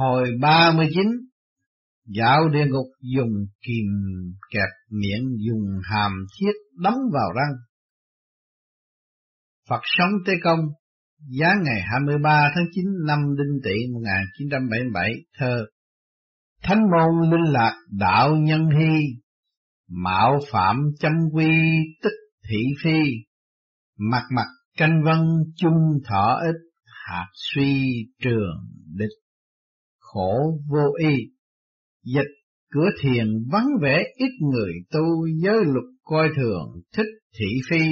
Hồi ba mươi chín Dạo địa ngục dùng kìm kẹp miệng dùng hàm thiết đóng vào răng. Phật sống Tế Công, giá ngày 23 tháng 9 năm Đinh Tỵ 1977, thơ Thánh môn linh lạc đạo nhân hy, mạo phạm châm quy tích thị phi, mặt mặt canh vân chung thọ ít, hạt suy trường địch, khổ vô y. Dịch cửa thiền vắng vẻ ít người tu giới luật coi thường thích thị phi,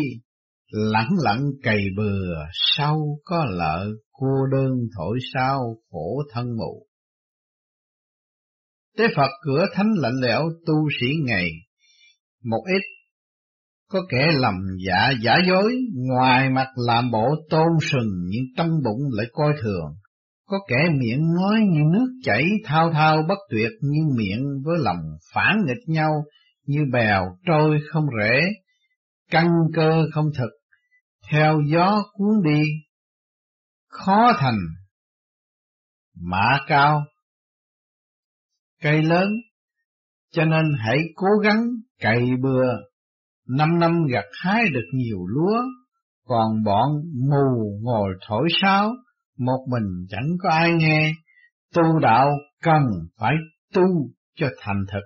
lẳng lặng cày bừa sau có lợi cô đơn thổi sao khổ thân mù. Tế Phật cửa thánh lạnh lẽo tu sĩ ngày, một ít có kẻ lầm dạ giả dối, ngoài mặt làm bộ tôn sừng nhưng trong bụng lại coi thường. Có kẻ miệng nói như nước chảy thao thao bất tuyệt như miệng với lòng phản nghịch nhau như bèo trôi không rễ, căn cơ không thực, theo gió cuốn đi, khó thành, mã cao, cây lớn, cho nên hãy cố gắng cày bừa, năm năm gặt hái được nhiều lúa, còn bọn mù ngồi thổi sáo, một mình chẳng có ai nghe, tu đạo cần phải tu cho thành thực.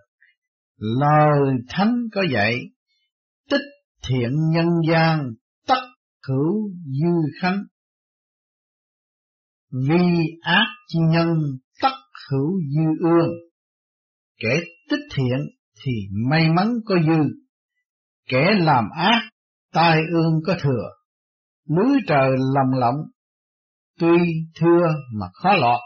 Lời thánh có dạy, tích thiện nhân gian, tất cửu dư khánh. Vi ác chi nhân, tất hữu dư ương. Kẻ tích thiện thì may mắn có dư, kẻ làm ác, tai ương có thừa. Núi trời lầm lộng, tuy thưa mà khó lọt.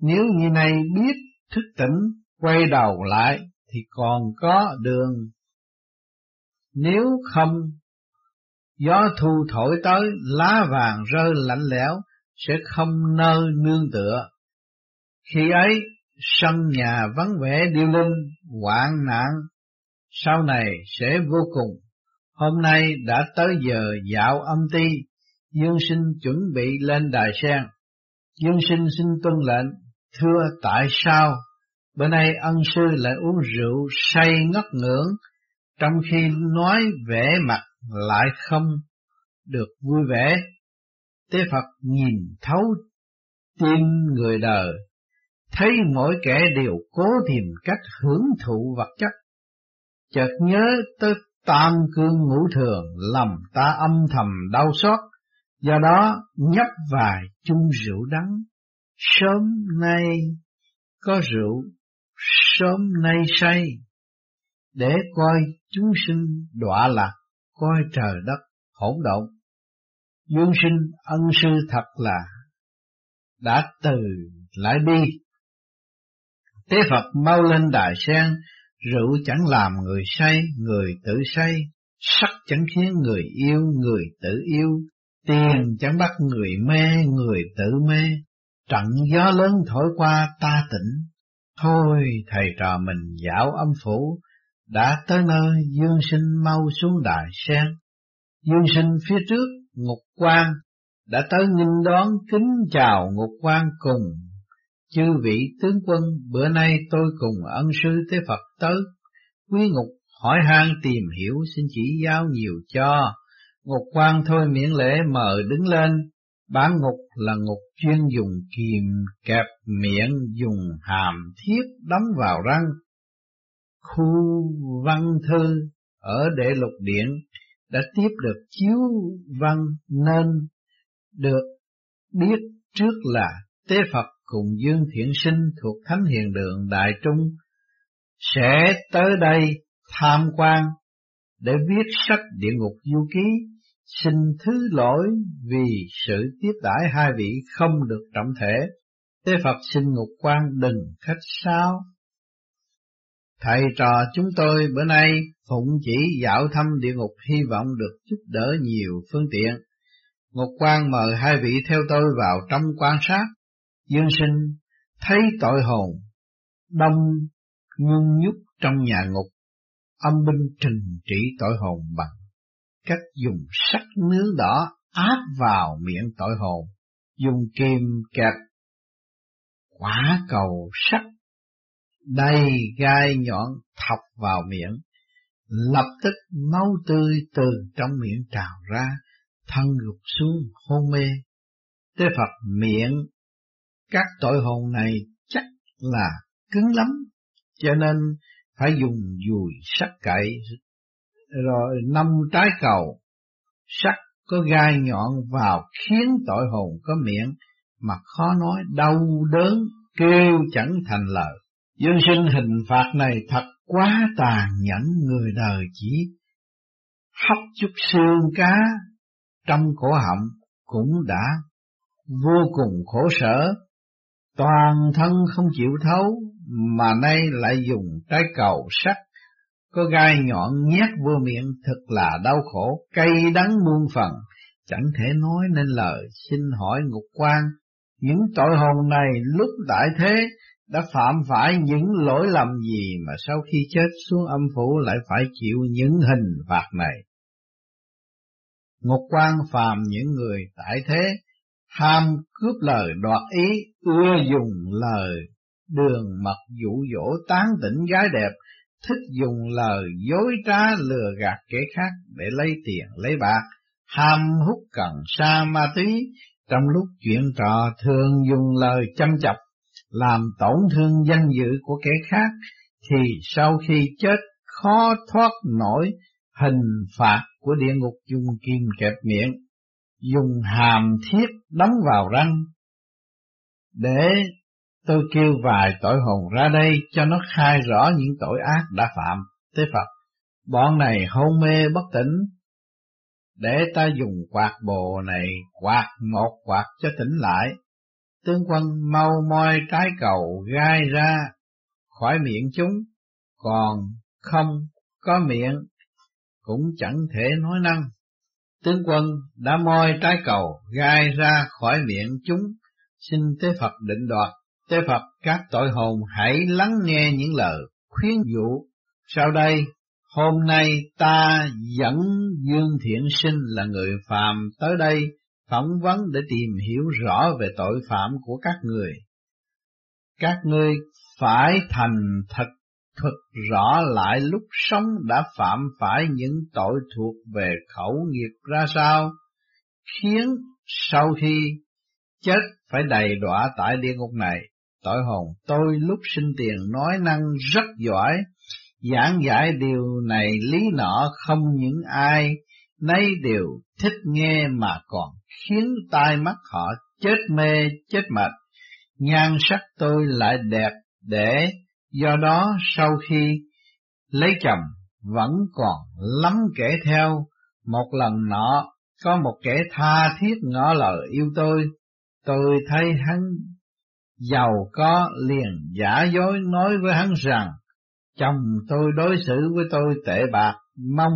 Nếu như này biết thức tỉnh, quay đầu lại thì còn có đường. Nếu không, gió thu thổi tới, lá vàng rơi lạnh lẽo, sẽ không nơi nương tựa. Khi ấy, sân nhà vắng vẻ điêu linh, hoạn nạn, sau này sẽ vô cùng. Hôm nay đã tới giờ dạo âm ti, Dương sinh chuẩn bị lên đài sen. Dương sinh xin tuân lệnh, thưa tại sao bữa nay ân sư lại uống rượu say ngất ngưỡng, trong khi nói vẻ mặt lại không được vui vẻ. Tế Phật nhìn thấu tim người đời, thấy mỗi kẻ đều cố tìm cách hưởng thụ vật chất. Chợt nhớ tới tam cương ngũ thường, làm ta âm thầm đau xót, Do đó nhấp vài chung rượu đắng, sớm nay có rượu, sớm nay say, để coi chúng sinh đọa lạc, coi trời đất hỗn độn. Dương sinh ân sư thật là đã từ lại đi. Tế Phật mau lên đại sen, rượu chẳng làm người say, người tự say, sắc chẳng khiến người yêu, người tự yêu, Tiền chẳng bắt người mê, người tự mê, trận gió lớn thổi qua ta tỉnh. Thôi thầy trò mình dạo âm phủ, đã tới nơi dương sinh mau xuống đài sen. Dương sinh phía trước ngục quan, đã tới nghinh đón kính chào ngục quan cùng. Chư vị tướng quân, bữa nay tôi cùng ân sư tế Phật tới, quý ngục hỏi han tìm hiểu xin chỉ giáo nhiều cho Ngục quan thôi miễn lễ mờ đứng lên, bản ngục là ngục chuyên dùng kìm kẹp miệng dùng hàm thiết đóng vào răng. Khu văn thư ở đệ lục điện đã tiếp được chiếu văn nên được biết trước là Tế Phật cùng Dương Thiện Sinh thuộc Thánh Hiền Đường Đại Trung sẽ tới đây tham quan để viết sách địa ngục du ký Xin thứ lỗi vì sự tiếp đãi hai vị không được trọng thể. Tế Phật xin ngục quan đừng khách sao. Thầy trò chúng tôi bữa nay phụng chỉ dạo thăm địa ngục hy vọng được giúp đỡ nhiều phương tiện. Ngục quan mời hai vị theo tôi vào trong quan sát. Dương sinh thấy tội hồn, đông nhung nhúc trong nhà ngục, âm binh trình trị tội hồn bằng cách dùng sắc nướng đỏ áp vào miệng tội hồn, dùng kim kẹp quả cầu sắt đầy gai nhọn thọc vào miệng, lập tức máu tươi từ trong miệng trào ra, thân gục xuống hôn mê. Tế Phật miệng các tội hồn này chắc là cứng lắm, cho nên phải dùng dùi sắt cậy, rồi năm trái cầu. Sắt có gai nhọn vào khiến tội hồn có miệng mà khó nói đau đớn kêu chẳng thành lời. Dương sinh hình phạt này thật quá tàn nhẫn người đời chỉ. Hấp chút xương cá trong cổ họng cũng đã vô cùng khổ sở, toàn thân không chịu thấu mà nay lại dùng trái cầu sắt có gai nhọn nhét vô miệng thật là đau khổ, cay đắng muôn phần, chẳng thể nói nên lời, xin hỏi ngục quan, những tội hồn này lúc đại thế đã phạm phải những lỗi lầm gì mà sau khi chết xuống âm phủ lại phải chịu những hình phạt này. Ngục quan phàm những người tại thế, ham cướp lời đoạt ý, ưa dùng lời đường mật dụ dỗ tán tỉnh gái đẹp, thích dùng lời dối trá lừa gạt kẻ khác để lấy tiền lấy bạc, ham hút cần sa ma túy, trong lúc chuyện trò thường dùng lời chăm chọc, làm tổn thương danh dự của kẻ khác, thì sau khi chết khó thoát nổi hình phạt của địa ngục dùng kim kẹp miệng, dùng hàm thiết đóng vào răng, để tôi kêu vài tội hồn ra đây cho nó khai rõ những tội ác đã phạm. Tế Phật, bọn này hôn mê bất tỉnh, để ta dùng quạt bồ này quạt một quạt cho tỉnh lại. Tướng quân mau moi trái cầu gai ra khỏi miệng chúng, còn không có miệng cũng chẳng thể nói năng. Tướng quân đã moi trái cầu gai ra khỏi miệng chúng, xin tế Phật định đoạt. Tế Phật các tội hồn hãy lắng nghe những lời khuyên dụ. Sau đây Hôm nay ta dẫn Dương Thiện Sinh là người phàm tới đây phỏng vấn để tìm hiểu rõ về tội phạm của các người. Các ngươi phải thành thật thật rõ lại lúc sống đã phạm phải những tội thuộc về khẩu nghiệp ra sao, khiến sau khi chết phải đầy đọa tại địa ngục này. Tội hồn tôi lúc sinh tiền nói năng rất giỏi, giảng giải điều này lý nọ không những ai nấy đều thích nghe mà còn khiến tai mắt họ chết mê chết mệt. Nhan sắc tôi lại đẹp để do đó sau khi lấy chồng vẫn còn lắm kẻ theo. Một lần nọ có một kẻ tha thiết ngỏ lời yêu tôi, tôi thấy hắn giàu có liền giả dối nói với hắn rằng Chồng tôi đối xử với tôi tệ bạc, mong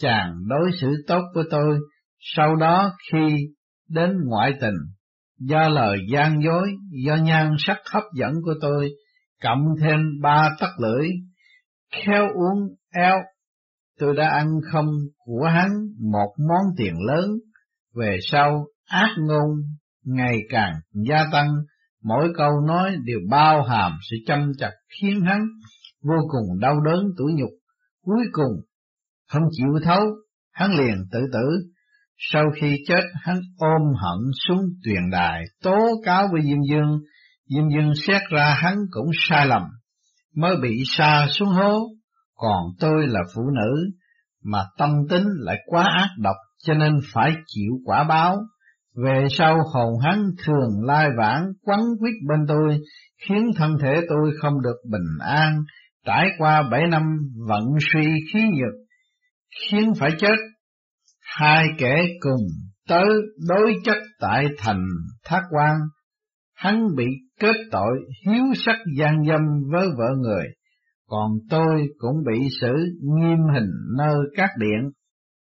chàng đối xử tốt với tôi. Sau đó khi đến ngoại tình, do lời gian dối, do nhan sắc hấp dẫn của tôi, cộng thêm ba tắc lưỡi, khéo uống eo, tôi đã ăn không của hắn một món tiền lớn. Về sau, ác ngôn ngày càng gia tăng, mỗi câu nói đều bao hàm sự chăm chặt khiến hắn vô cùng đau đớn tủi nhục, cuối cùng không chịu thấu, hắn liền tự tử. Sau khi chết, hắn ôm hận xuống tuyền đài, tố cáo với Diêm Dương. Diêm Dương xét ra hắn cũng sai lầm, mới bị sa xuống hố. Còn tôi là phụ nữ, mà tâm tính lại quá ác độc, cho nên phải chịu quả báo. Về sau hồn hắn thường lai vãng quấn quýt bên tôi, khiến thân thể tôi không được bình an, trải qua bảy năm vận suy khí nhược, khiến phải chết. Hai kẻ cùng tới đối chất tại thành Thác quan, hắn bị kết tội hiếu sắc gian dâm với vợ người, còn tôi cũng bị xử nghiêm hình nơi các điện.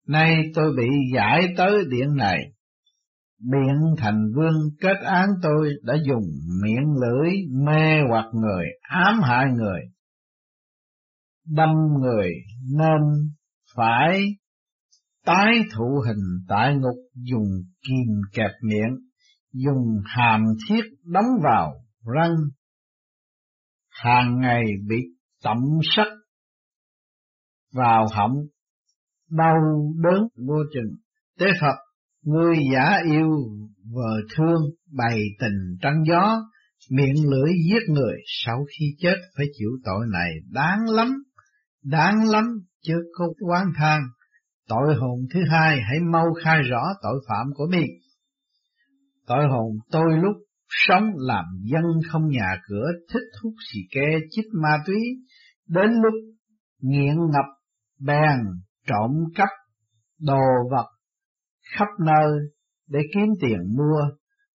Nay tôi bị giải tới điện này. Biện thành vương kết án tôi đã dùng miệng lưỡi mê hoặc người, ám hại người, đâm người nên phải tái thụ hình tại ngục dùng kìm kẹp miệng, dùng hàm thiết đóng vào răng. Hàng ngày bị tẩm sắt vào họng đau đớn vô chừng. Tế phật ngươi giả yêu vợ thương, bày tình trăng gió, miệng lưỡi giết người sau khi chết phải chịu tội này đáng lắm đáng lắm chứ không oán than. Tội hồn thứ hai hãy mau khai rõ tội phạm của mình. Tội hồn tôi lúc sống làm dân không nhà cửa, thích hút xì ke, chích ma túy, đến lúc nghiện ngập, bèn trộm cắp đồ vật khắp nơi để kiếm tiền mua.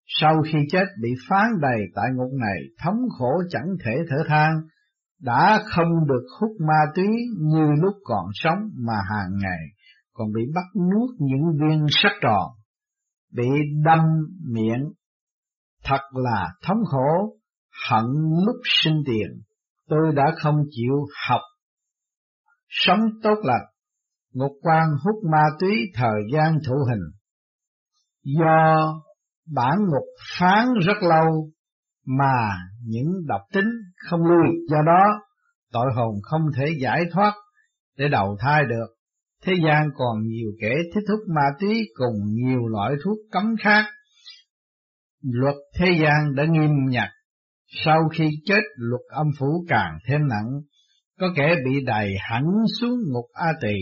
Sau khi chết bị phán đầy tại ngục này, thống khổ chẳng thể thở than. Đã không được hút ma túy như lúc còn sống mà hàng ngày còn bị bắt nuốt những viên sắt tròn, bị đâm miệng. Thật là thống khổ, hận lúc sinh tiền. Tôi đã không chịu học. Sống tốt lành ngục quan hút ma túy thời gian thụ hình. Do bản ngục phán rất lâu, mà những độc tính không lui. Do đó, tội hồn không thể giải thoát để đầu thai được. Thế gian còn nhiều kẻ thích thúc ma túy cùng nhiều loại thuốc cấm khác. Luật thế gian đã nghiêm nhặt. Sau khi chết, luật âm phủ càng thêm nặng. Có kẻ bị đày hẳn xuống ngục a tỳ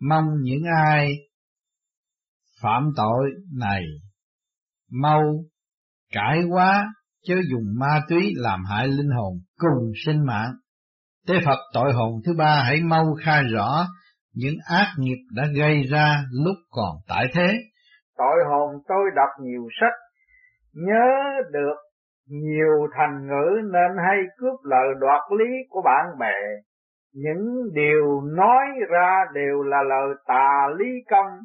mong những ai phạm tội này mau cải quá chớ dùng ma túy làm hại linh hồn cùng sinh mạng. Tế Phật tội hồn thứ ba hãy mau khai rõ những ác nghiệp đã gây ra lúc còn tại thế. Tội hồn tôi đọc nhiều sách, nhớ được nhiều thành ngữ nên hay cướp lời đoạt lý của bạn bè. Những điều nói ra đều là lời tà lý công,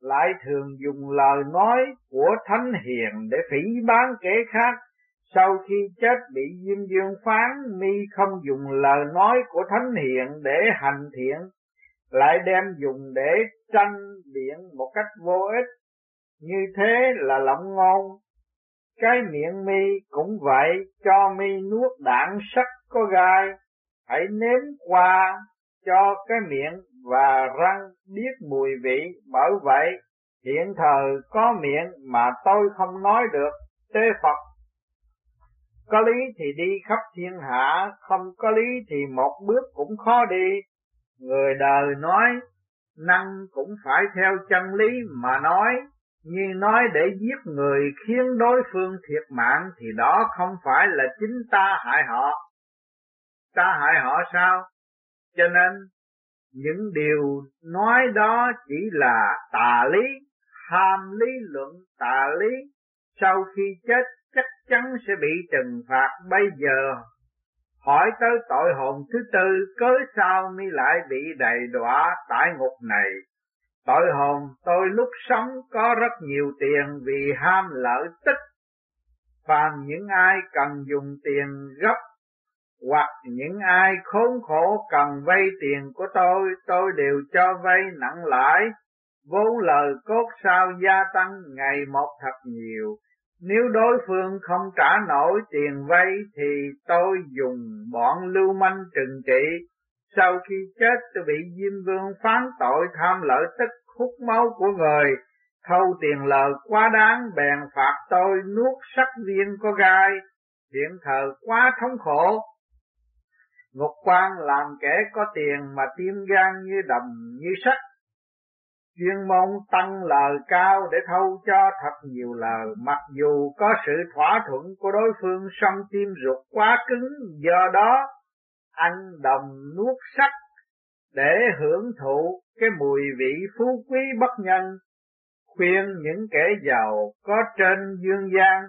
lại thường dùng lời nói của thánh hiền để phỉ bán kẻ khác. Sau khi chết bị Diêm Dương phán, mi không dùng lời nói của thánh hiền để hành thiện, lại đem dùng để tranh biện một cách vô ích. Như thế là lộng ngôn. Cái miệng mi cũng vậy, cho mi nuốt đạn sắt có gai, hãy nếm qua cho cái miệng và răng biết mùi vị, bởi vậy hiện thờ có miệng mà tôi không nói được, tế Phật. Có lý thì đi khắp thiên hạ, không có lý thì một bước cũng khó đi. Người đời nói, năng cũng phải theo chân lý mà nói, nhưng nói để giết người khiến đối phương thiệt mạng thì đó không phải là chính ta hại họ. Ta hại họ sao? Cho nên những điều nói đó chỉ là tà lý, ham lý luận tà lý, sau khi chết chắc chắn sẽ bị trừng phạt bây giờ. Hỏi tới tội hồn thứ tư, cớ sao mi lại bị đầy đọa tại ngục này? Tội hồn tôi lúc sống có rất nhiều tiền vì ham lợi tức Phàm những ai cần dùng tiền gấp hoặc những ai khốn khổ cần vay tiền của tôi, tôi đều cho vay nặng lãi, vốn lời cốt sao gia tăng ngày một thật nhiều. Nếu đối phương không trả nổi tiền vay thì tôi dùng bọn lưu manh trừng trị. Sau khi chết tôi bị Diêm Vương phán tội tham lợi tức hút máu của người, thâu tiền lời quá đáng bèn phạt tôi nuốt sắc viên có gai, hiện thờ quá thống khổ, Ngục quan làm kẻ có tiền mà tim gan như đồng như sắt, chuyên môn tăng lời cao để thâu cho thật nhiều lời, mặc dù có sự thỏa thuận của đối phương song tim ruột quá cứng, do đó ăn đồng nuốt sắt để hưởng thụ cái mùi vị phú quý bất nhân, khuyên những kẻ giàu có trên dương gian.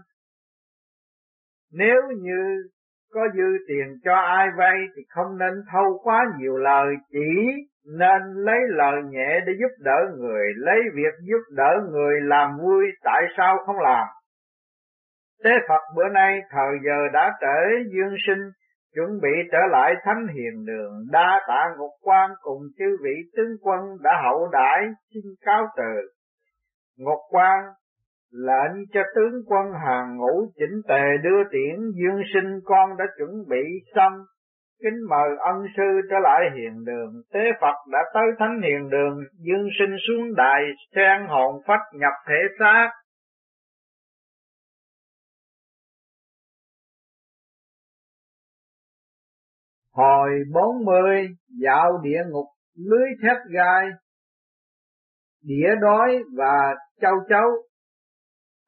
Nếu như có dư tiền cho ai vay thì không nên thâu quá nhiều lời, chỉ nên lấy lời nhẹ để giúp đỡ người, lấy việc giúp đỡ người làm vui, tại sao không làm? Tế Phật bữa nay thời giờ đã trễ dương sinh, chuẩn bị trở lại thánh hiền đường, đa tạ ngục quan cùng chư vị tướng quân đã hậu đãi xin cáo từ. Ngục quan lệnh cho tướng quân hàng ngũ chỉnh tề đưa tiễn, dương sinh con đã chuẩn bị xong. Kính mời ân sư trở lại hiền đường. Tế phật đã tới thánh hiền đường, dương sinh xuống đài, sen hồn phách nhập thể xác. Hồi bốn mươi, dạo địa ngục, lưới thép gai Đĩa đói và châu chấu.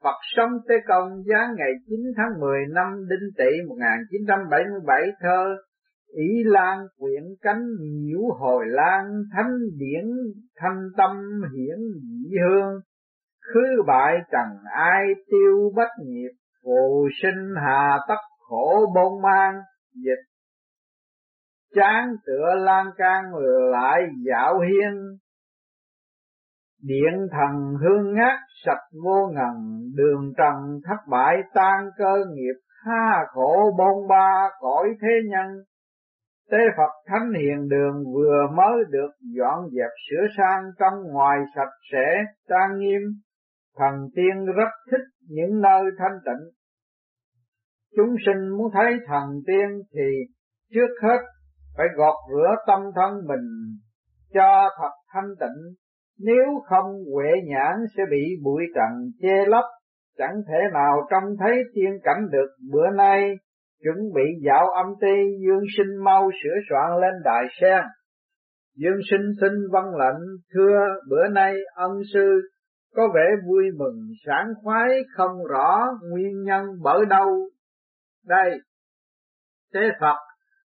Phật sống Tế Công giá ngày 9 tháng 10 năm Đinh Tỵ 1977 thơ Ý Lan quyển cánh nhiễu hồi lan thánh điển thanh tâm hiển dị hương Khứ bại trần ai tiêu bất nghiệp phù sinh hà tất khổ bôn mang dịch chán tựa lan can lại dạo hiên điện thần hương ngát sạch vô ngần, đường trần thất bại tan cơ nghiệp ha khổ bôn ba cõi thế nhân. Tế phật thánh hiền đường vừa mới được dọn dẹp sửa sang trong ngoài sạch sẽ, trang nghiêm, thần tiên rất thích những nơi thanh tịnh. Chúng sinh muốn thấy thần tiên thì trước hết phải gọt rửa tâm thân mình cho thật thanh tịnh nếu không huệ nhãn sẽ bị bụi trần che lấp. Chẳng thể nào trông thấy tiên cảnh được. Bữa nay chuẩn bị dạo âm ti dương sinh mau sửa soạn lên đại sen. Dương sinh xin văn lệnh thưa bữa nay ân sư có vẻ vui mừng sáng khoái không rõ nguyên nhân bởi đâu? Đây thế phật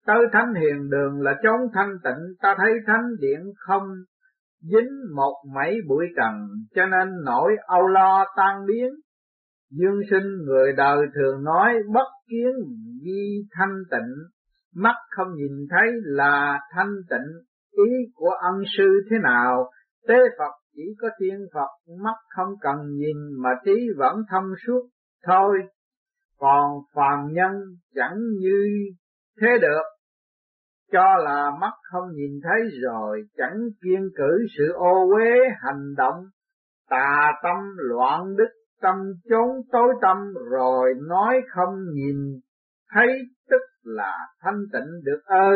Tới thánh hiền đường là chốn thanh tịnh, ta thấy thánh điện không dính một mảy bụi trần, cho nên nỗi âu lo tan biến. Dương sinh người đời thường nói bất kiến di thanh tịnh, mắt không nhìn thấy là thanh tịnh, ý của ân sư thế nào, tế Phật chỉ có tiên Phật, mắt không cần nhìn mà trí vẫn thông suốt thôi, còn phàm nhân chẳng như thế được cho là mắt không nhìn thấy rồi, chẳng kiên cử sự ô uế, hành động, tà tâm, loạn đức, tâm chốn, tối tâm, rồi nói không nhìn thấy, tức là thanh tịnh được ơ.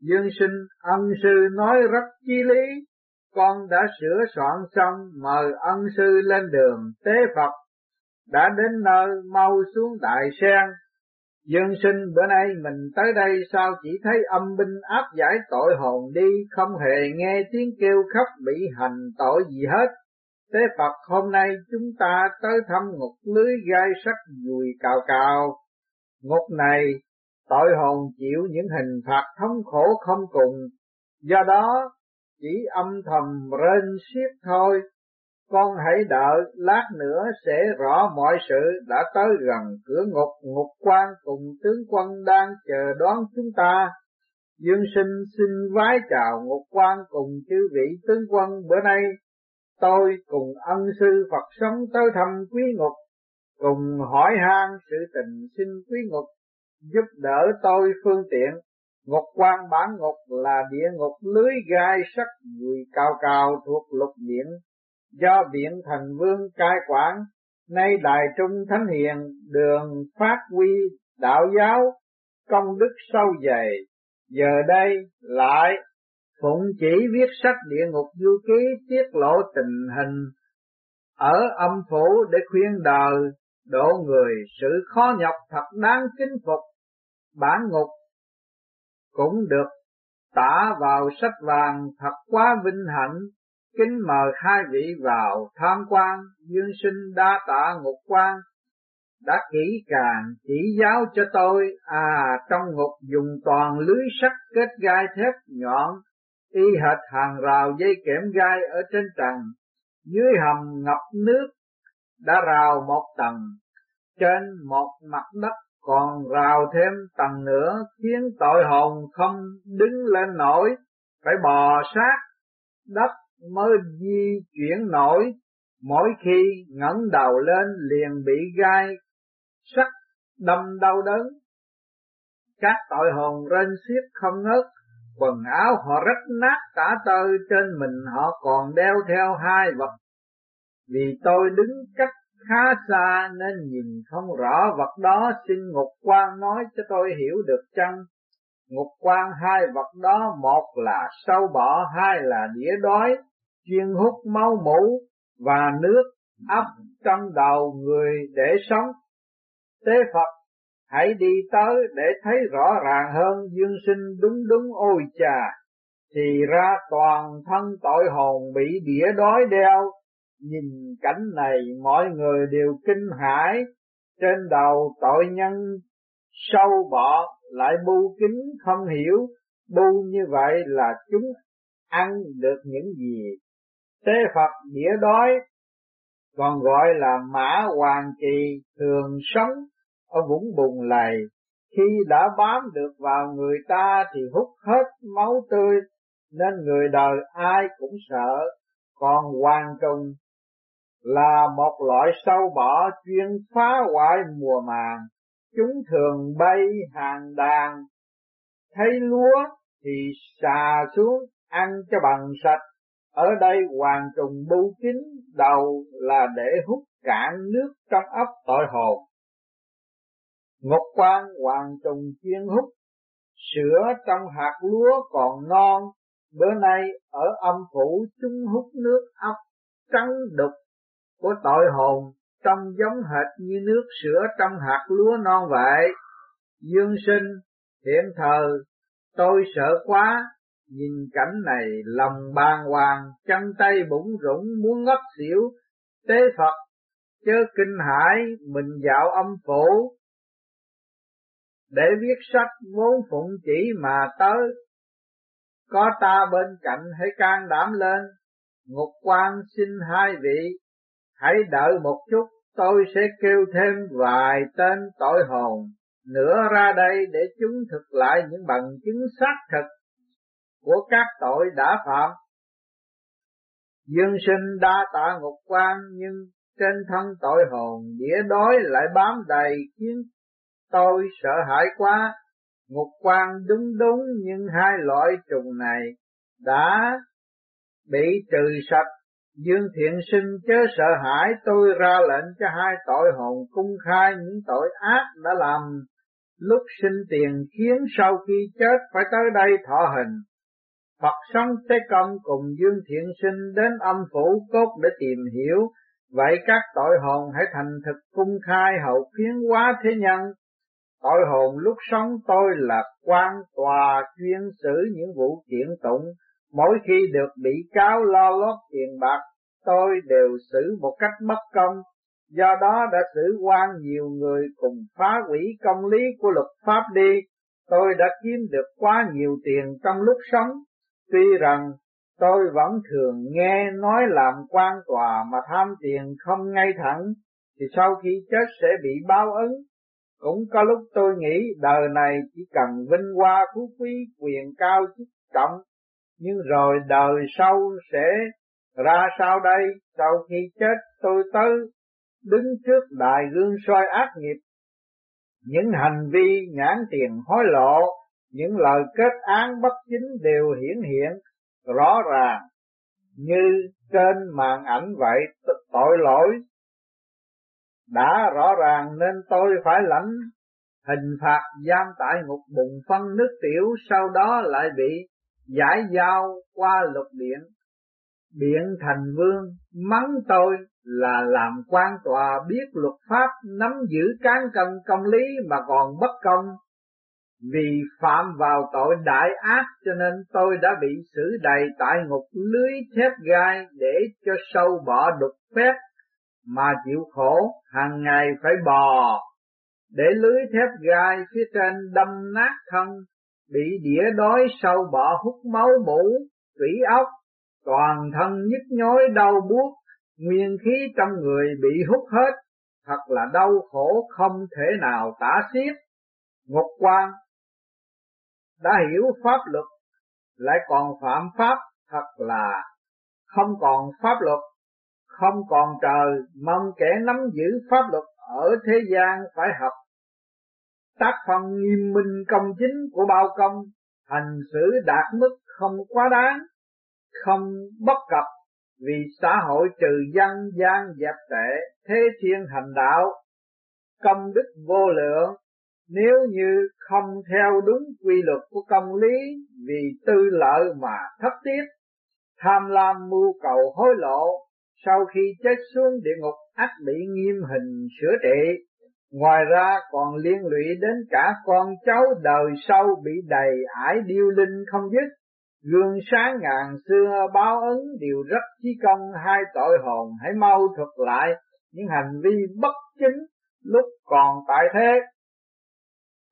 Dương sinh ân sư nói rất chi lý, con đã sửa soạn xong, mời ân sư lên đường tế phật, đã đến nơi mau xuống đại sen. Dương sinh bữa nay mình tới đây sao chỉ thấy âm binh áp giải tội hồn đi, không hề nghe tiếng kêu khóc bị hành tội gì hết. Thế Phật hôm nay chúng ta tới thăm ngục lưới gai sắt dùi cào cào. Ngục này tội hồn chịu những hình phạt thống khổ không cùng, do đó chỉ âm thầm rên xiết thôi, con hãy đợi, lát nữa sẽ rõ mọi sự đã tới gần cửa ngục, ngục quan cùng tướng quân đang chờ đón chúng ta. Dương sinh xin vái chào ngục quan cùng chư vị tướng quân bữa nay. Tôi cùng ân sư Phật sống tới thăm quý ngục, cùng hỏi han sự tình xin quý ngục, giúp đỡ tôi phương tiện. Ngục quan bản ngục là địa ngục lưới gai sắt người cao cao thuộc lục điện do biện thần vương cai quản, nay đại trung thánh hiền đường phát huy đạo giáo, công đức sâu dày, giờ đây lại phụng chỉ viết sách địa ngục du ký tiết lộ tình hình ở âm phủ để khuyên đời độ người sự khó nhọc thật đáng kính phục. Bản ngục cũng được tả vào sách vàng thật quá vinh hạnh kính mời hai vị vào tham quan dương sinh đa tạ ngục quan, đã kỹ càng chỉ giáo cho tôi. À trong ngục dùng toàn lưới sắt kết gai thép nhọn, y hệt hàng rào dây kẽm gai ở trên trần. Dưới hầm ngập nước, đã rào một tầng, trên một mặt đất còn rào thêm tầng nữa, khiến tội hồn không đứng lên nổi, phải bò sát đất mới di chuyển nổi, mỗi khi ngẩng đầu lên liền bị gai sắt đâm đau đớn. Các tội hồn rên xiết không ngớt, quần áo họ rách nát tả tơi trên mình họ còn đeo theo hai vật. Vì tôi đứng cách khá xa nên nhìn không rõ vật đó. Xin ngục quan nói cho tôi hiểu được chăng? Ngục quan hai vật đó một là sâu bọ hai là đĩa đói chuyên hút máu mũ và nước ấp trong đầu người để sống. Tế Phật, hãy đi tới để thấy rõ ràng hơn dương sinh đúng đúng ôi chà, thì ra toàn thân tội hồn bị đĩa đói đeo. Nhìn cảnh này, mọi người đều kinh hãi. Trên đầu tội nhân, sâu bọ lại bu kính không hiểu. Bu như vậy là chúng ăn được những gì? Tế Phật đĩa đói, còn gọi là mã hoàng kỳ thường sống ở vũng bùn lầy khi đã bám được vào người ta thì hút hết máu tươi, nên người đời ai cũng sợ. Còn hoàng trùng là một loại sâu bọ chuyên phá hoại mùa màng. Chúng thường bay hàng đàn, thấy lúa thì xà xuống ăn cho bằng sạch ở đây hoàng trùng bu kín đầu là để hút cạn nước trong ấp tội hồn ngục quan hoàng trùng chuyên hút sữa trong hạt lúa còn non bữa nay ở âm phủ chúng hút nước ấp trắng đục của tội hồn trông giống hệt như nước sữa trong hạt lúa non vậy. Dương sinh, hiện thờ, tôi sợ quá, nhìn cảnh này lòng bàng hoàng, chân tay bủng rủng muốn ngất xỉu, tế Phật, chớ kinh hãi mình dạo âm phủ, để viết sách vốn phụng chỉ mà tới. Có ta bên cạnh hãy can đảm lên, ngục quan xin hai vị Hãy đợi một chút, tôi sẽ kêu thêm vài tên tội hồn. Nữa ra đây để chúng thực lại những bằng chứng xác thực của các tội đã phạm. Dương sinh đa tạ ngục quan, nhưng trên thân tội hồn đĩa đói lại bám đầy khiến tôi sợ hãi quá. Ngục quan đúng đúng, nhưng hai loại trùng này đã bị trừ sạch Dương thiện sinh chớ sợ hãi, tôi ra lệnh cho hai tội hồn cung khai những tội ác đã làm lúc sinh tiền khiến sau khi chết phải tới đây thọ hình. Phật sống thế Công cùng Dương Thiện Sinh đến âm phủ cốt để tìm hiểu, vậy các tội hồn hãy thành thực cung khai hậu phiến hóa thế nhân. Tội hồn lúc sống tôi là quan tòa chuyên xử những vụ kiện tụng, mỗi khi được bị cáo lo lót tiền bạc tôi đều xử một cách bất công, do đó đã xử quan nhiều người cùng phá hủy công lý của luật pháp đi. Tôi đã kiếm được quá nhiều tiền trong lúc sống, tuy rằng tôi vẫn thường nghe nói làm quan tòa mà tham tiền không ngay thẳng, thì sau khi chết sẽ bị báo ứng. Cũng có lúc tôi nghĩ đời này chỉ cần vinh hoa phú quý quyền cao chức trọng, nhưng rồi đời sau sẽ ra sao đây, sau khi chết tôi tới, đứng trước đại gương soi ác nghiệp. Những hành vi nhãn tiền hối lộ, những lời kết án bất chính đều hiển hiện rõ ràng như trên màn ảnh vậy tội lỗi đã rõ ràng nên tôi phải lãnh hình phạt giam tại ngục bụng phân nước tiểu, sau đó lại bị giải giao qua lục điện Biện thành vương mắng tôi là làm quan tòa biết luật pháp nắm giữ cán cân công lý mà còn bất công. Vì phạm vào tội đại ác cho nên tôi đã bị xử đầy tại ngục lưới thép gai để cho sâu bọ đục phép mà chịu khổ hàng ngày phải bò để lưới thép gai phía trên đâm nát thân bị đĩa đói sâu bọ hút máu mũ tủy ốc toàn thân nhức nhối đau buốt, nguyên khí trong người bị hút hết, thật là đau khổ không thể nào tả xiết. Ngục quan đã hiểu pháp luật, lại còn phạm pháp, thật là không còn pháp luật, không còn trời, mong kẻ nắm giữ pháp luật ở thế gian phải học. Tác phong nghiêm minh công chính của bao công, hành xử đạt mức không quá đáng, không bất cập vì xã hội trừ dân gian dẹp tệ, thế thiên hành đạo, công đức vô lượng, nếu như không theo đúng quy luật của công lý vì tư lợi mà thất tiết, tham lam mưu cầu hối lộ, sau khi chết xuống địa ngục ắt bị nghiêm hình sửa trị. Ngoài ra còn liên lụy đến cả con cháu đời sau bị đầy ải điêu linh không dứt. Gương sáng ngàn xưa báo ứng đều rất chí công hai tội hồn hãy mau thuật lại những hành vi bất chính lúc còn tại thế.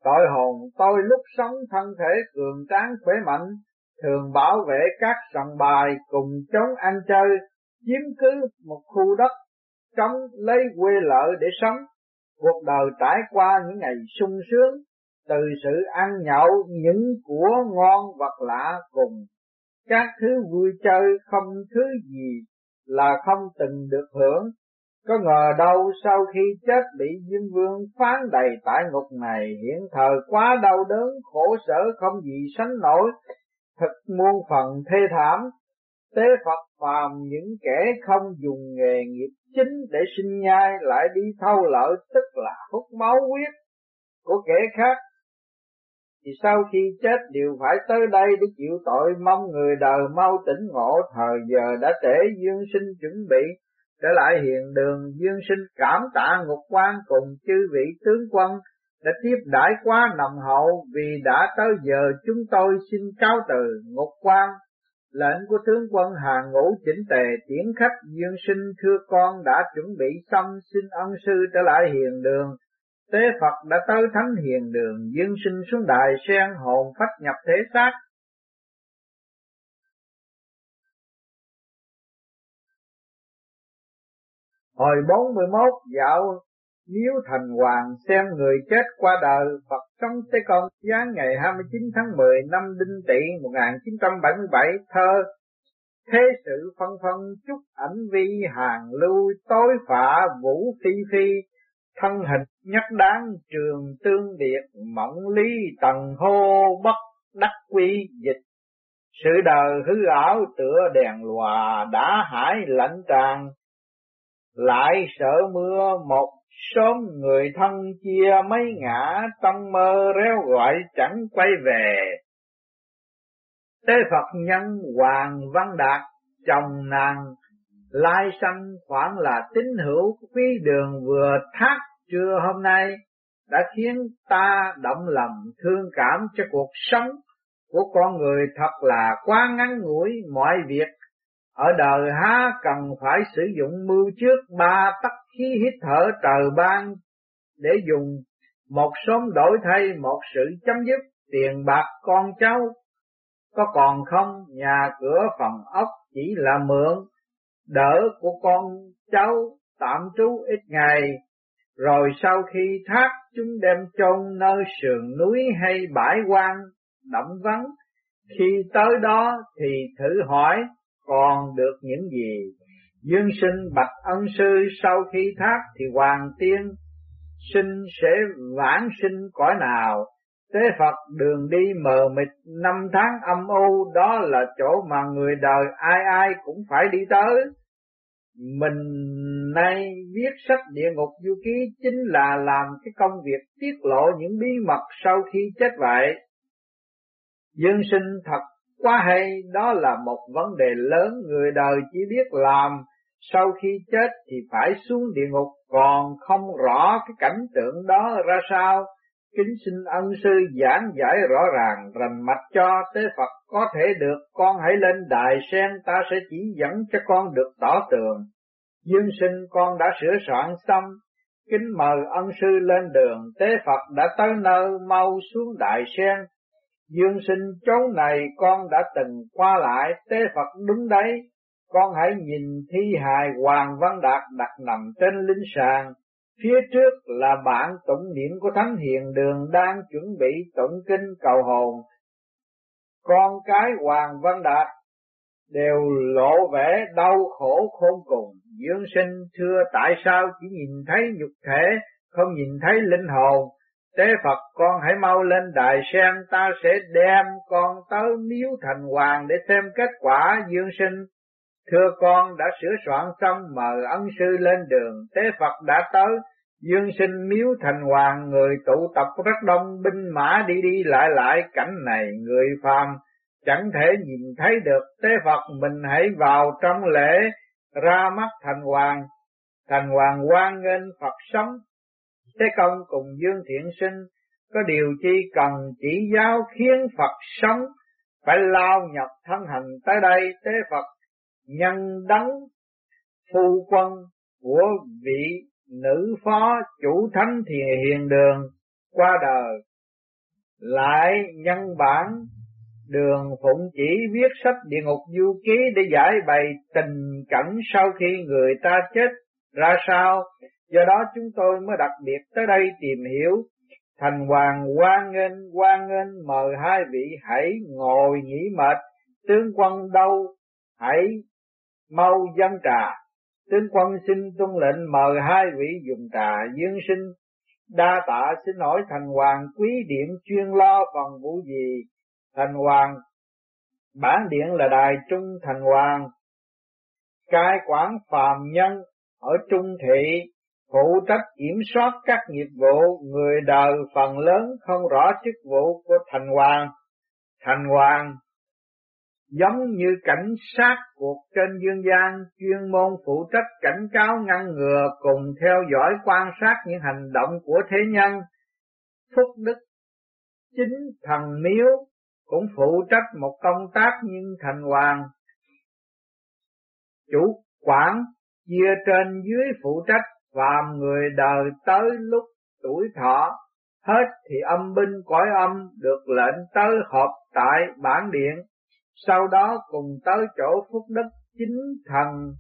Tội hồn tôi lúc sống thân thể cường tráng khỏe mạnh, thường bảo vệ các sòng bài cùng chống ăn chơi, chiếm cứ một khu đất, trống lấy quê lợi để sống. Cuộc đời trải qua những ngày sung sướng, từ sự ăn nhậu những của ngon vật lạ cùng các thứ vui chơi không thứ gì là không từng được hưởng có ngờ đâu sau khi chết bị Diêm Vương phán đầy tại ngục này hiện thời quá đau đớn khổ sở không gì sánh nổi, thật muôn phần thê thảm. Tế Phật phàm những kẻ không dùng nghề nghiệp chính để sinh nhai lại đi thâu lợi tức là hút máu huyết của kẻ khác thì sau khi chết đều phải tới đây để chịu tội mong người đời mau tỉnh ngộ thời giờ đã trễ dương sinh chuẩn bị trở lại hiện đường dương sinh cảm tạ ngục quan cùng chư vị tướng quân, đã tiếp đãi quá nồng hậu vì đã tới giờ chúng tôi xin cáo từ ngục quan. Lệnh của tướng quân hàng ngũ chỉnh tề tiễn khách dương sinh, thưa con đã chuẩn bị xong, xin ân sư trở lại hiền đường. Tế Phật đã tới thánh hiền đường dương sinh xuống đài sen hồn phách nhập thể xác. Hồi 41 dạo Miếu Thành Hoàng xem người chết qua đời Phật trong Tế con giáng ngày 29 tháng 10 năm Đinh Tị 1977 thơ Thế sự phân phân chúc ảnh vi hàng lưu tối phạ vũ phi phi thân hình nhất đáng trường tương điệt mộng lý tầng hô bất đắc quy dịch sự đời hư ảo tựa đèn lòa đã hải lạnh tràn lại sợ mưa, một sớm người thân chia mấy ngã trong mơ réo gọi chẳng quay về. Tế phật nhân hoàng văn đạt, chồng nàng lai sanh khoảng là tín hữu quý đường vừa thác trưa hôm nay, đã khiến ta động lòng thương cảm cho cuộc sống của con người thật là quá ngắn ngủi, mọi việc ở đời há cần phải sử dụng mưu trước ba tắc khí hít thở trời ban để dùng. Một sớm đổi thay, một sự chấm dứt, tiền bạc con cháu. Có còn không? Nhà cửa phòng ốc chỉ là mượn. Đỡ của con cháu tạm trú ít ngày. Rồi sau khi thác, chúng đem chôn nơi sườn núi hay bãi quan, động vắng. Khi tới đó thì thử hỏi còn được những gì? Dương sinh bạch ân sư sau khi thác thì hoàng tiên. Sinh sẽ vãng sinh cõi nào? Tế phật đường đi mờ mịt năm tháng âm u, đó là chỗ mà người đời ai ai cũng phải đi tới. Mình nay viết sách địa ngục du ký chính là làm cái công việc tiết lộ những bí mật sau khi chết vậy. Dương sinh thật quá hay, đó là một vấn đề lớn người đời chỉ biết làm, sau khi chết thì phải xuống địa ngục, còn không rõ cái cảnh tượng đó ra sao. Kính xin ân sư giảng giải rõ ràng, rành mạch cho tế Phật có thể được, con hãy lên đài sen, ta sẽ chỉ dẫn cho con được tỏ tường. Dương sinh con đã sửa soạn xong, kính mời ân sư lên đường, tế Phật đã tới nơi mau xuống đại sen. Dương sinh chốn này con đã từng qua lại, tế Phật đúng đấy, con hãy nhìn thi hài Hoàng Văn Đạt đặt nằm trên linh sàng. Phía trước là bản tụng niệm của Thánh Hiền Đường đang chuẩn bị tụng kinh cầu hồn. Con cái Hoàng Văn Đạt đều lộ vẻ đau khổ khôn cùng. Dương sinh thưa tại sao chỉ nhìn thấy nhục thể, không nhìn thấy linh hồn. Tế Phật con hãy mau lên đài sen, ta sẽ đem con tới miếu thành hoàng để xem kết quả dương sinh. Thưa con đã sửa soạn xong mời ân sư lên đường, tế Phật đã tới, dương sinh miếu thành hoàng, người tụ tập rất đông, binh mã đi đi lại lại, cảnh này người phàm chẳng thể nhìn thấy được, tế Phật mình hãy vào trong lễ, ra mắt thành hoàng, thành hoàng quan nghênh Phật sống, thế công cùng dương thiện sinh, có điều chi cần chỉ giáo khiến Phật sống, phải lao nhập thân hành tới đây tế Phật nhân đấng phu quân của vị nữ phó chủ thánh thì hiền đường qua đời. Lại nhân bản đường phụng chỉ viết sách địa ngục du ký để giải bày tình cảnh sau khi người ta chết ra sao? Do đó chúng tôi mới đặc biệt tới đây tìm hiểu. Thành hoàng quan nghênh quan nghênh, mời hai vị hãy ngồi nghỉ mệt. Tướng quân đâu? Hãy mau dân trà. Tướng quân xin tuân lệnh mời hai vị dùng trà dương sinh. Đa tạ xin hỏi thành hoàng quý điện chuyên lo phần vụ gì? Thành hoàng, bản điện là đài trung thành hoàng. Cai quản phàm nhân ở trung thị phụ trách kiểm soát các nghiệp vụ, người đời phần lớn không rõ chức vụ của thành hoàng. Thành hoàng giống như cảnh sát cuộc trên dương gian, chuyên môn phụ trách cảnh cáo ngăn ngừa cùng theo dõi quan sát những hành động của thế nhân. Phúc đức chính thần miếu cũng phụ trách một công tác như thành hoàng chủ quản, chia trên dưới phụ trách phàm người đời tới lúc tuổi thọ, hết thì âm binh cõi âm được lệnh tới họp tại bản điện, sau đó cùng tới chỗ phúc đức chính thần,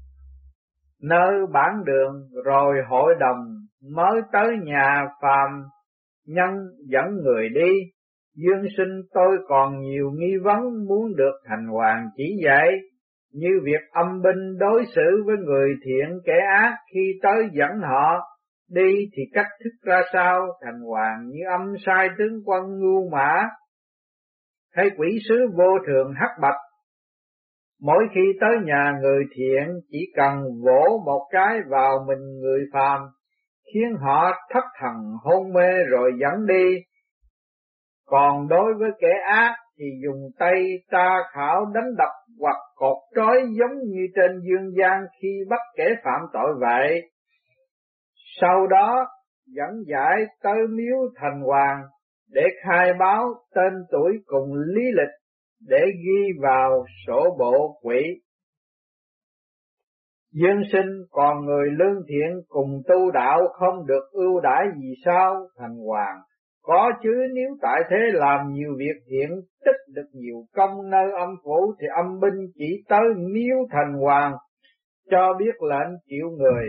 nơi bản đường rồi hội đồng mới tới nhà phàm nhân dẫn người đi. Dương sinh tôi còn nhiều nghi vấn muốn được thành hoàng chỉ dạy như việc âm binh đối xử với người thiện kẻ ác khi tới dẫn họ đi thì cách thức ra sao thành hoàng như âm sai tướng quân ngu mã hay quỷ sứ vô thường hắc bạch. Mỗi khi tới nhà người thiện chỉ cần vỗ một cái vào mình người phàm, khiến họ thất thần hôn mê rồi dẫn đi. Còn đối với kẻ ác thì dùng tay ta khảo đánh đập hoặc cột trói giống như trên dương gian khi bắt kẻ phạm tội vậy. Sau đó, dẫn giải tới miếu thành hoàng để khai báo tên tuổi cùng lý lịch để ghi vào sổ bộ quỷ. Dương sinh còn người lương thiện cùng tu đạo không được ưu đãi gì sao thành hoàng. Có chứ nếu tại thế làm nhiều việc thiện tích được nhiều công nơi âm phủ thì âm binh chỉ tới miếu thành hoàng cho biết lệnh chịu người.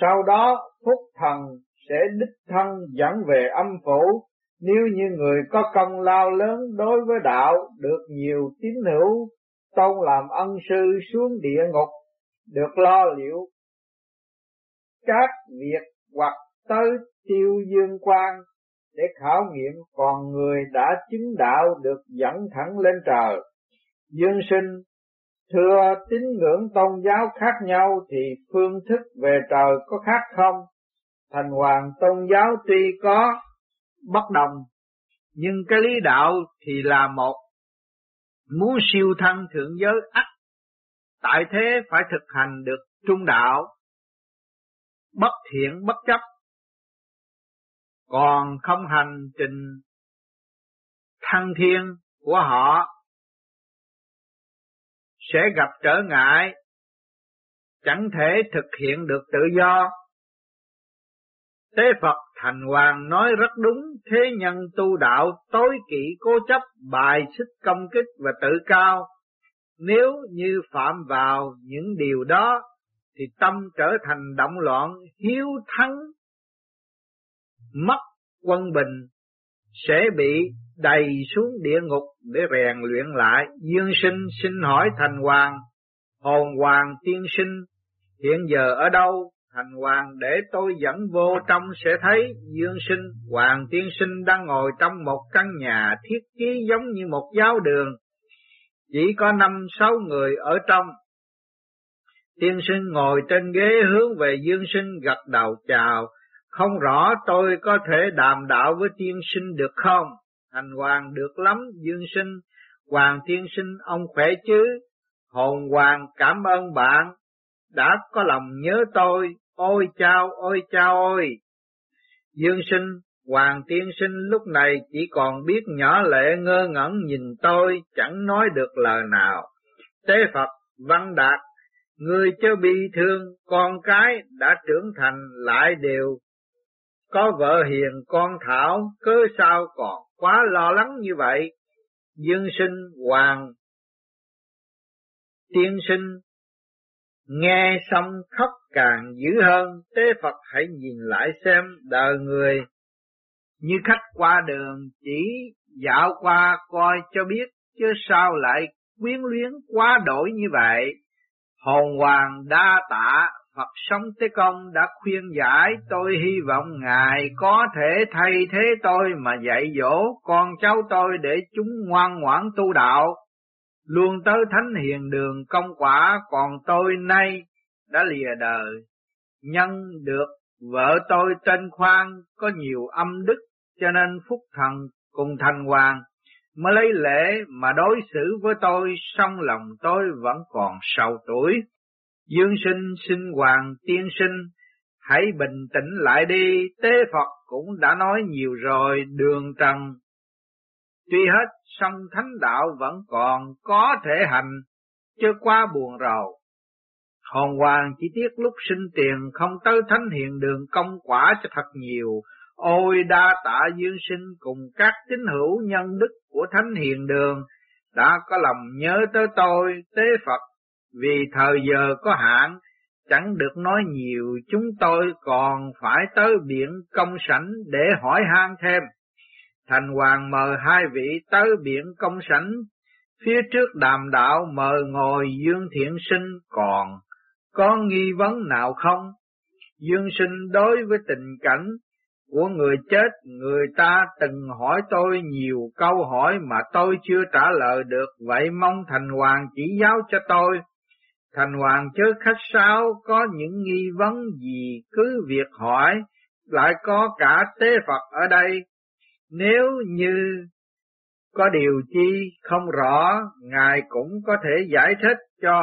Sau đó phúc thần sẽ đích thân dẫn về âm phủ, nếu như người có công lao lớn đối với đạo, được nhiều tín hữu, tôn làm ân sư xuống địa ngục, được lo liệu các việc hoặc tới tiêu dương quan để khảo nghiệm còn người đã chứng đạo được dẫn thẳng lên trời. Dương sinh Thưa tín ngưỡng tôn giáo khác nhau thì phương thức về trời có khác không? Thành hoàng tôn giáo tuy có bất đồng, nhưng cái lý đạo thì là một. Muốn siêu thân thượng giới ắt, tại thế phải thực hành được trung đạo, bất thiện bất chấp, còn không hành trình thăng thiên của họ sẽ gặp trở ngại, chẳng thể thực hiện được tự do. Tế Phật Thành Hoàng nói rất đúng, thế nhân tu đạo tối kỵ cố chấp, bài xích công kích và tự cao. Nếu như phạm vào những điều đó, thì tâm trở thành động loạn, hiếu thắng, mất quân bình, sẽ bị đầy xuống địa ngục để rèn luyện lại. Dương sinh xin hỏi thành hoàng, hồn hoàng tiên sinh, hiện giờ ở đâu? Thành hoàng để tôi dẫn vô trong sẽ thấy Dương sinh, hoàng tiên sinh đang ngồi trong một căn nhà thiết kế giống như một giáo đường. Chỉ có năm sáu người ở trong, Tiên sinh ngồi trên ghế hướng về dương sinh gật đầu chào, không rõ tôi có thể đàm đạo với tiên sinh được không? Thành hoàng được lắm, dương sinh, hoàng tiên sinh ông khỏe chứ? Hồn hoàng cảm ơn bạn, đã có lòng nhớ tôi, ôi chao, ôi chao ôi. Dương sinh, hoàng tiên sinh lúc này chỉ còn biết nhỏ lệ ngơ ngẩn nhìn tôi, chẳng nói được lời nào. Tế Phật, văn đạt, người chưa bị thương, con cái đã trưởng thành lại đều có vợ hiền con thảo, cớ sao còn quá lo lắng như vậy? Dương sinh hoàng tiên sinh nghe xong khóc càng dữ hơn, tế Phật hãy nhìn lại xem đời người như khách qua đường chỉ dạo qua coi cho biết chứ sao lại quyến luyến quá đổi như vậy. Hồn hoàng đa tạ Phật sống Tế Công đã khuyên giải tôi hy vọng Ngài có thể thay thế tôi mà dạy dỗ con cháu tôi để chúng ngoan ngoãn tu đạo, luôn tới thánh hiền đường công quả còn tôi nay đã lìa đời. Nhân được vợ tôi tên Khoan có nhiều âm đức cho nên Phúc Thần cùng Thành Hoàng mới lấy lễ mà đối xử với tôi, song lòng tôi vẫn còn sầu tuổi. Dương sinh sinh hoàng tiên sinh, hãy bình tĩnh lại đi, tế Phật cũng đã nói nhiều rồi, đường trần. Tuy hết, song thánh đạo vẫn còn có thể hành, chưa qua buồn rầu. Hồn hoàng chỉ tiếc lúc sinh tiền không tới thánh hiện đường công quả cho thật nhiều, ôi đa tạ dương sinh cùng các tín hữu nhân đức của thánh hiền đường, đã có lòng nhớ tới tôi, tế Phật vì thời giờ có hạn, chẳng được nói nhiều, chúng tôi còn phải tới biển công sảnh để hỏi han thêm. Thành Hoàng mời hai vị tới biển công sảnh, phía trước đàm đạo mời ngồi Dương Thiện Sinh còn có nghi vấn nào không? Dương Sinh đối với tình cảnh của người chết, người ta từng hỏi tôi nhiều câu hỏi mà tôi chưa trả lời được, vậy mong Thành Hoàng chỉ giáo cho tôi Thành Hoàng chớ khách sáo, có những nghi vấn gì cứ việc hỏi, lại có cả tế Phật ở đây. Nếu như có điều chi không rõ, Ngài cũng có thể giải thích cho.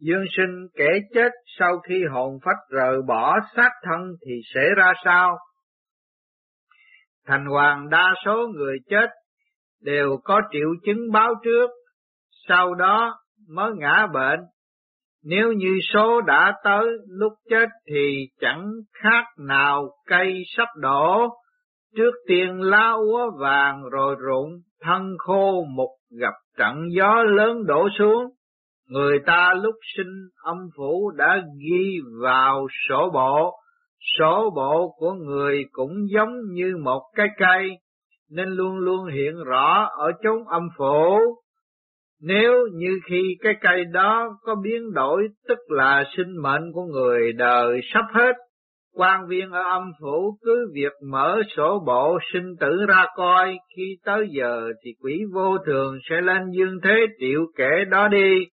Dương sinh kẻ chết sau khi hồn phách rời bỏ xác thân thì sẽ ra sao? Thành hoàng đa số người chết đều có triệu chứng báo trước, sau đó mới ngã bệnh nếu như số đã tới lúc chết thì chẳng khác nào cây sắp đổ, trước tiên lá úa vàng rồi rụng, thân khô mục gặp trận gió lớn đổ xuống. Người ta lúc sinh âm phủ đã ghi vào sổ bộ, sổ bộ của người cũng giống như một cái cây, nên luôn luôn hiện rõ ở chốn âm phủ. Nếu như khi cái cây đó có biến đổi, tức là sinh mệnh của người đời sắp hết, quan viên ở âm phủ cứ việc mở sổ bộ sinh tử ra coi, khi tới giờ thì quỷ vô thường sẽ lên dương thế triệu kẻ đó đi.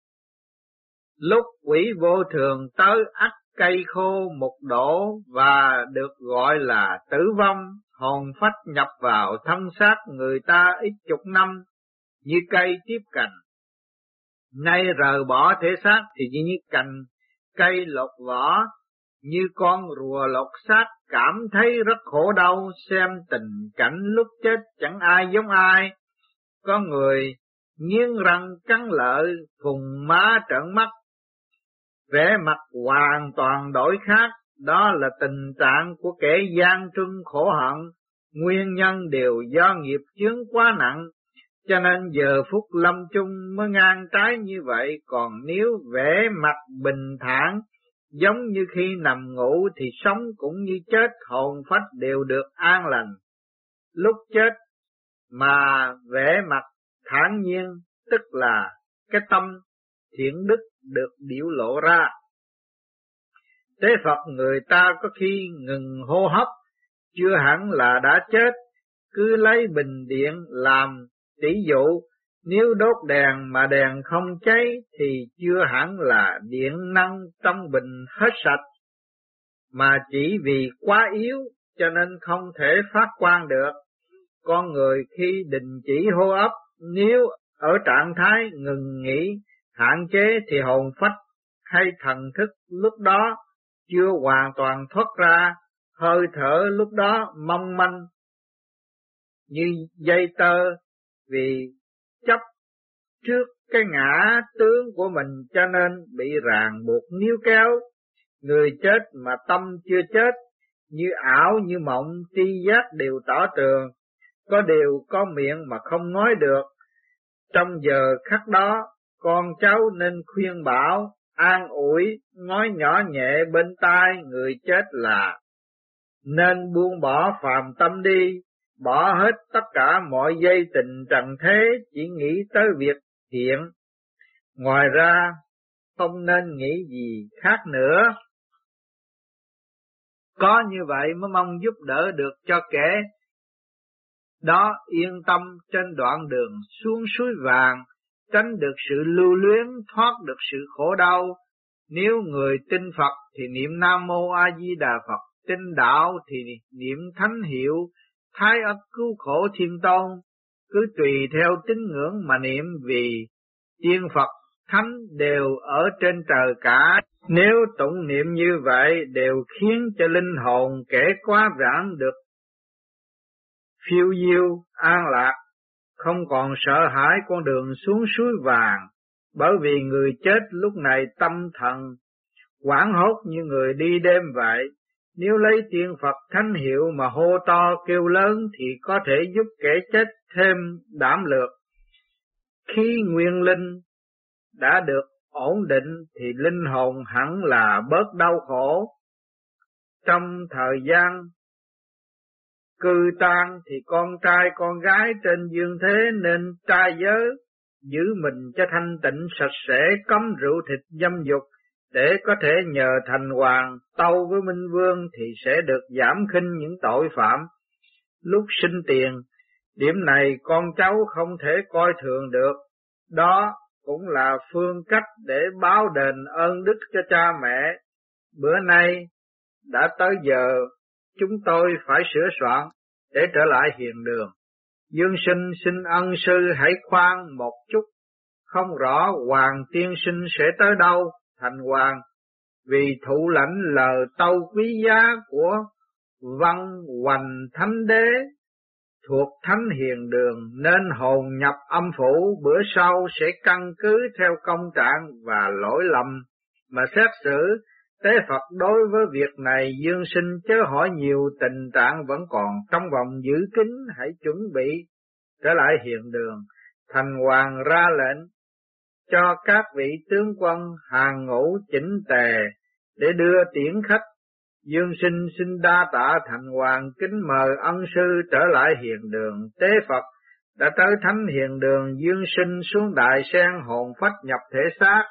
Lúc quỷ vô thường tới ắt cây khô một đổ và được gọi là tử vong, hồn phách nhập vào thân xác người ta ít chục năm, như cây tiếp cành Nay rời bỏ thể xác thì chỉ như cành cây lột vỏ, như con rùa lột xác cảm thấy rất khổ đau xem tình cảnh lúc chết chẳng ai giống ai. Có người nghiến răng cắn lợi, phùng má trợn mắt, vẻ mặt hoàn toàn đổi khác, đó là tình trạng của kẻ gian trưng khổ hận, nguyên nhân đều do nghiệp chướng quá nặng, cho nên giờ phút lâm chung mới ngang trái như vậy, còn nếu vẻ mặt bình thản, giống như khi nằm ngủ thì sống cũng như chết hồn phách đều được an lành. Lúc chết mà vẻ mặt thản nhiên, tức là cái tâm thiện đức được biểu lộ ra. Thế Phật người ta có khi ngừng hô hấp, chưa hẳn là đã chết, cứ lấy bình điện làm Tỷ dụ, Nếu đốt đèn mà đèn không cháy thì chưa hẳn là điện năng trong bình hết sạch, mà chỉ vì quá yếu cho nên không thể phát quang được. Con người khi đình chỉ hô ấp, nếu ở trạng thái ngừng nghỉ, hạn chế thì hồn phách hay thần thức lúc đó chưa hoàn toàn thoát ra, hơi thở lúc đó mong manh như dây tơ vì chấp trước cái ngã tướng của mình cho nên bị ràng buộc níu kéo. Người chết mà tâm chưa chết, như ảo như mộng, tri giác đều tỏ tường, có điều có miệng mà không nói được. Trong giờ khắc đó, con cháu nên khuyên bảo, an ủi, nói nhỏ nhẹ bên tai người chết là nên buông bỏ phàm tâm đi, bỏ hết tất cả mọi dây tình trần thế, chỉ nghĩ tới việc thiện. Ngoài ra, không nên nghĩ gì khác nữa. Có như vậy mới mong giúp đỡ được cho kẻ đó yên tâm trên đoạn đường xuống suối vàng, tránh được sự lưu luyến, thoát được sự khổ đau. Nếu người tin Phật thì niệm Nam Mô A Di Đà Phật, tin đạo thì niệm Thánh Hiệu, Thái ấp cứu khổ thiên tôn, cứ tùy theo tín ngưỡng mà niệm vì tiên Phật Thánh đều ở trên trời cả. Nếu tụng niệm như vậy đều khiến cho linh hồn kẻ quá vãng được phiêu diêu, an lạc, không còn sợ hãi con đường xuống suối vàng, bởi vì người chết lúc này tâm thần, quảng hốt như người đi đêm vậy. Nếu lấy tiên Phật thánh hiệu mà hô to kêu lớn thì có thể giúp kẻ chết thêm đảm lược. Khi nguyên linh đã được ổn định thì linh hồn hẳn là bớt đau khổ. Trong thời gian cư tan thì con trai con gái trên dương thế nên trai giới, giữ mình cho thanh tịnh sạch sẽ cấm rượu thịt dâm dục, để có thể nhờ thành hoàng tâu với Minh Vương thì sẽ được giảm khinh những tội phạm. Lúc sinh tiền, điểm này con cháu không thể coi thường được, đó cũng là phương cách để báo đền ơn đức cho cha mẹ. Bữa nay đã tới giờ chúng tôi phải sửa soạn để trở lại hiện đường. Dương sinh xin ân sư hãy khoan một chút, không rõ hoàng tiên sinh sẽ tới đâu, thành hoàng, vì thụ lãnh lời tâu quý giá của văn hoành thánh đế, thuộc thánh hiền đường nên hồn nhập âm phủ bữa sau sẽ căn cứ theo công trạng và lỗi lầm mà xét xử Tế Phật đối với việc này dương sinh chớ hỏi nhiều tình trạng vẫn còn trong vòng giữ kín hãy chuẩn bị trở lại hiện đường. Thành hoàng ra lệnh cho các vị tướng quân hàng ngũ chỉnh tề để đưa tiễn khách. Dương sinh xin đa tạ thành hoàng kính mời ân sư trở lại hiện đường. Tế Phật đã tới thánh hiện đường dương sinh xuống đại sen hồn phách nhập thể xác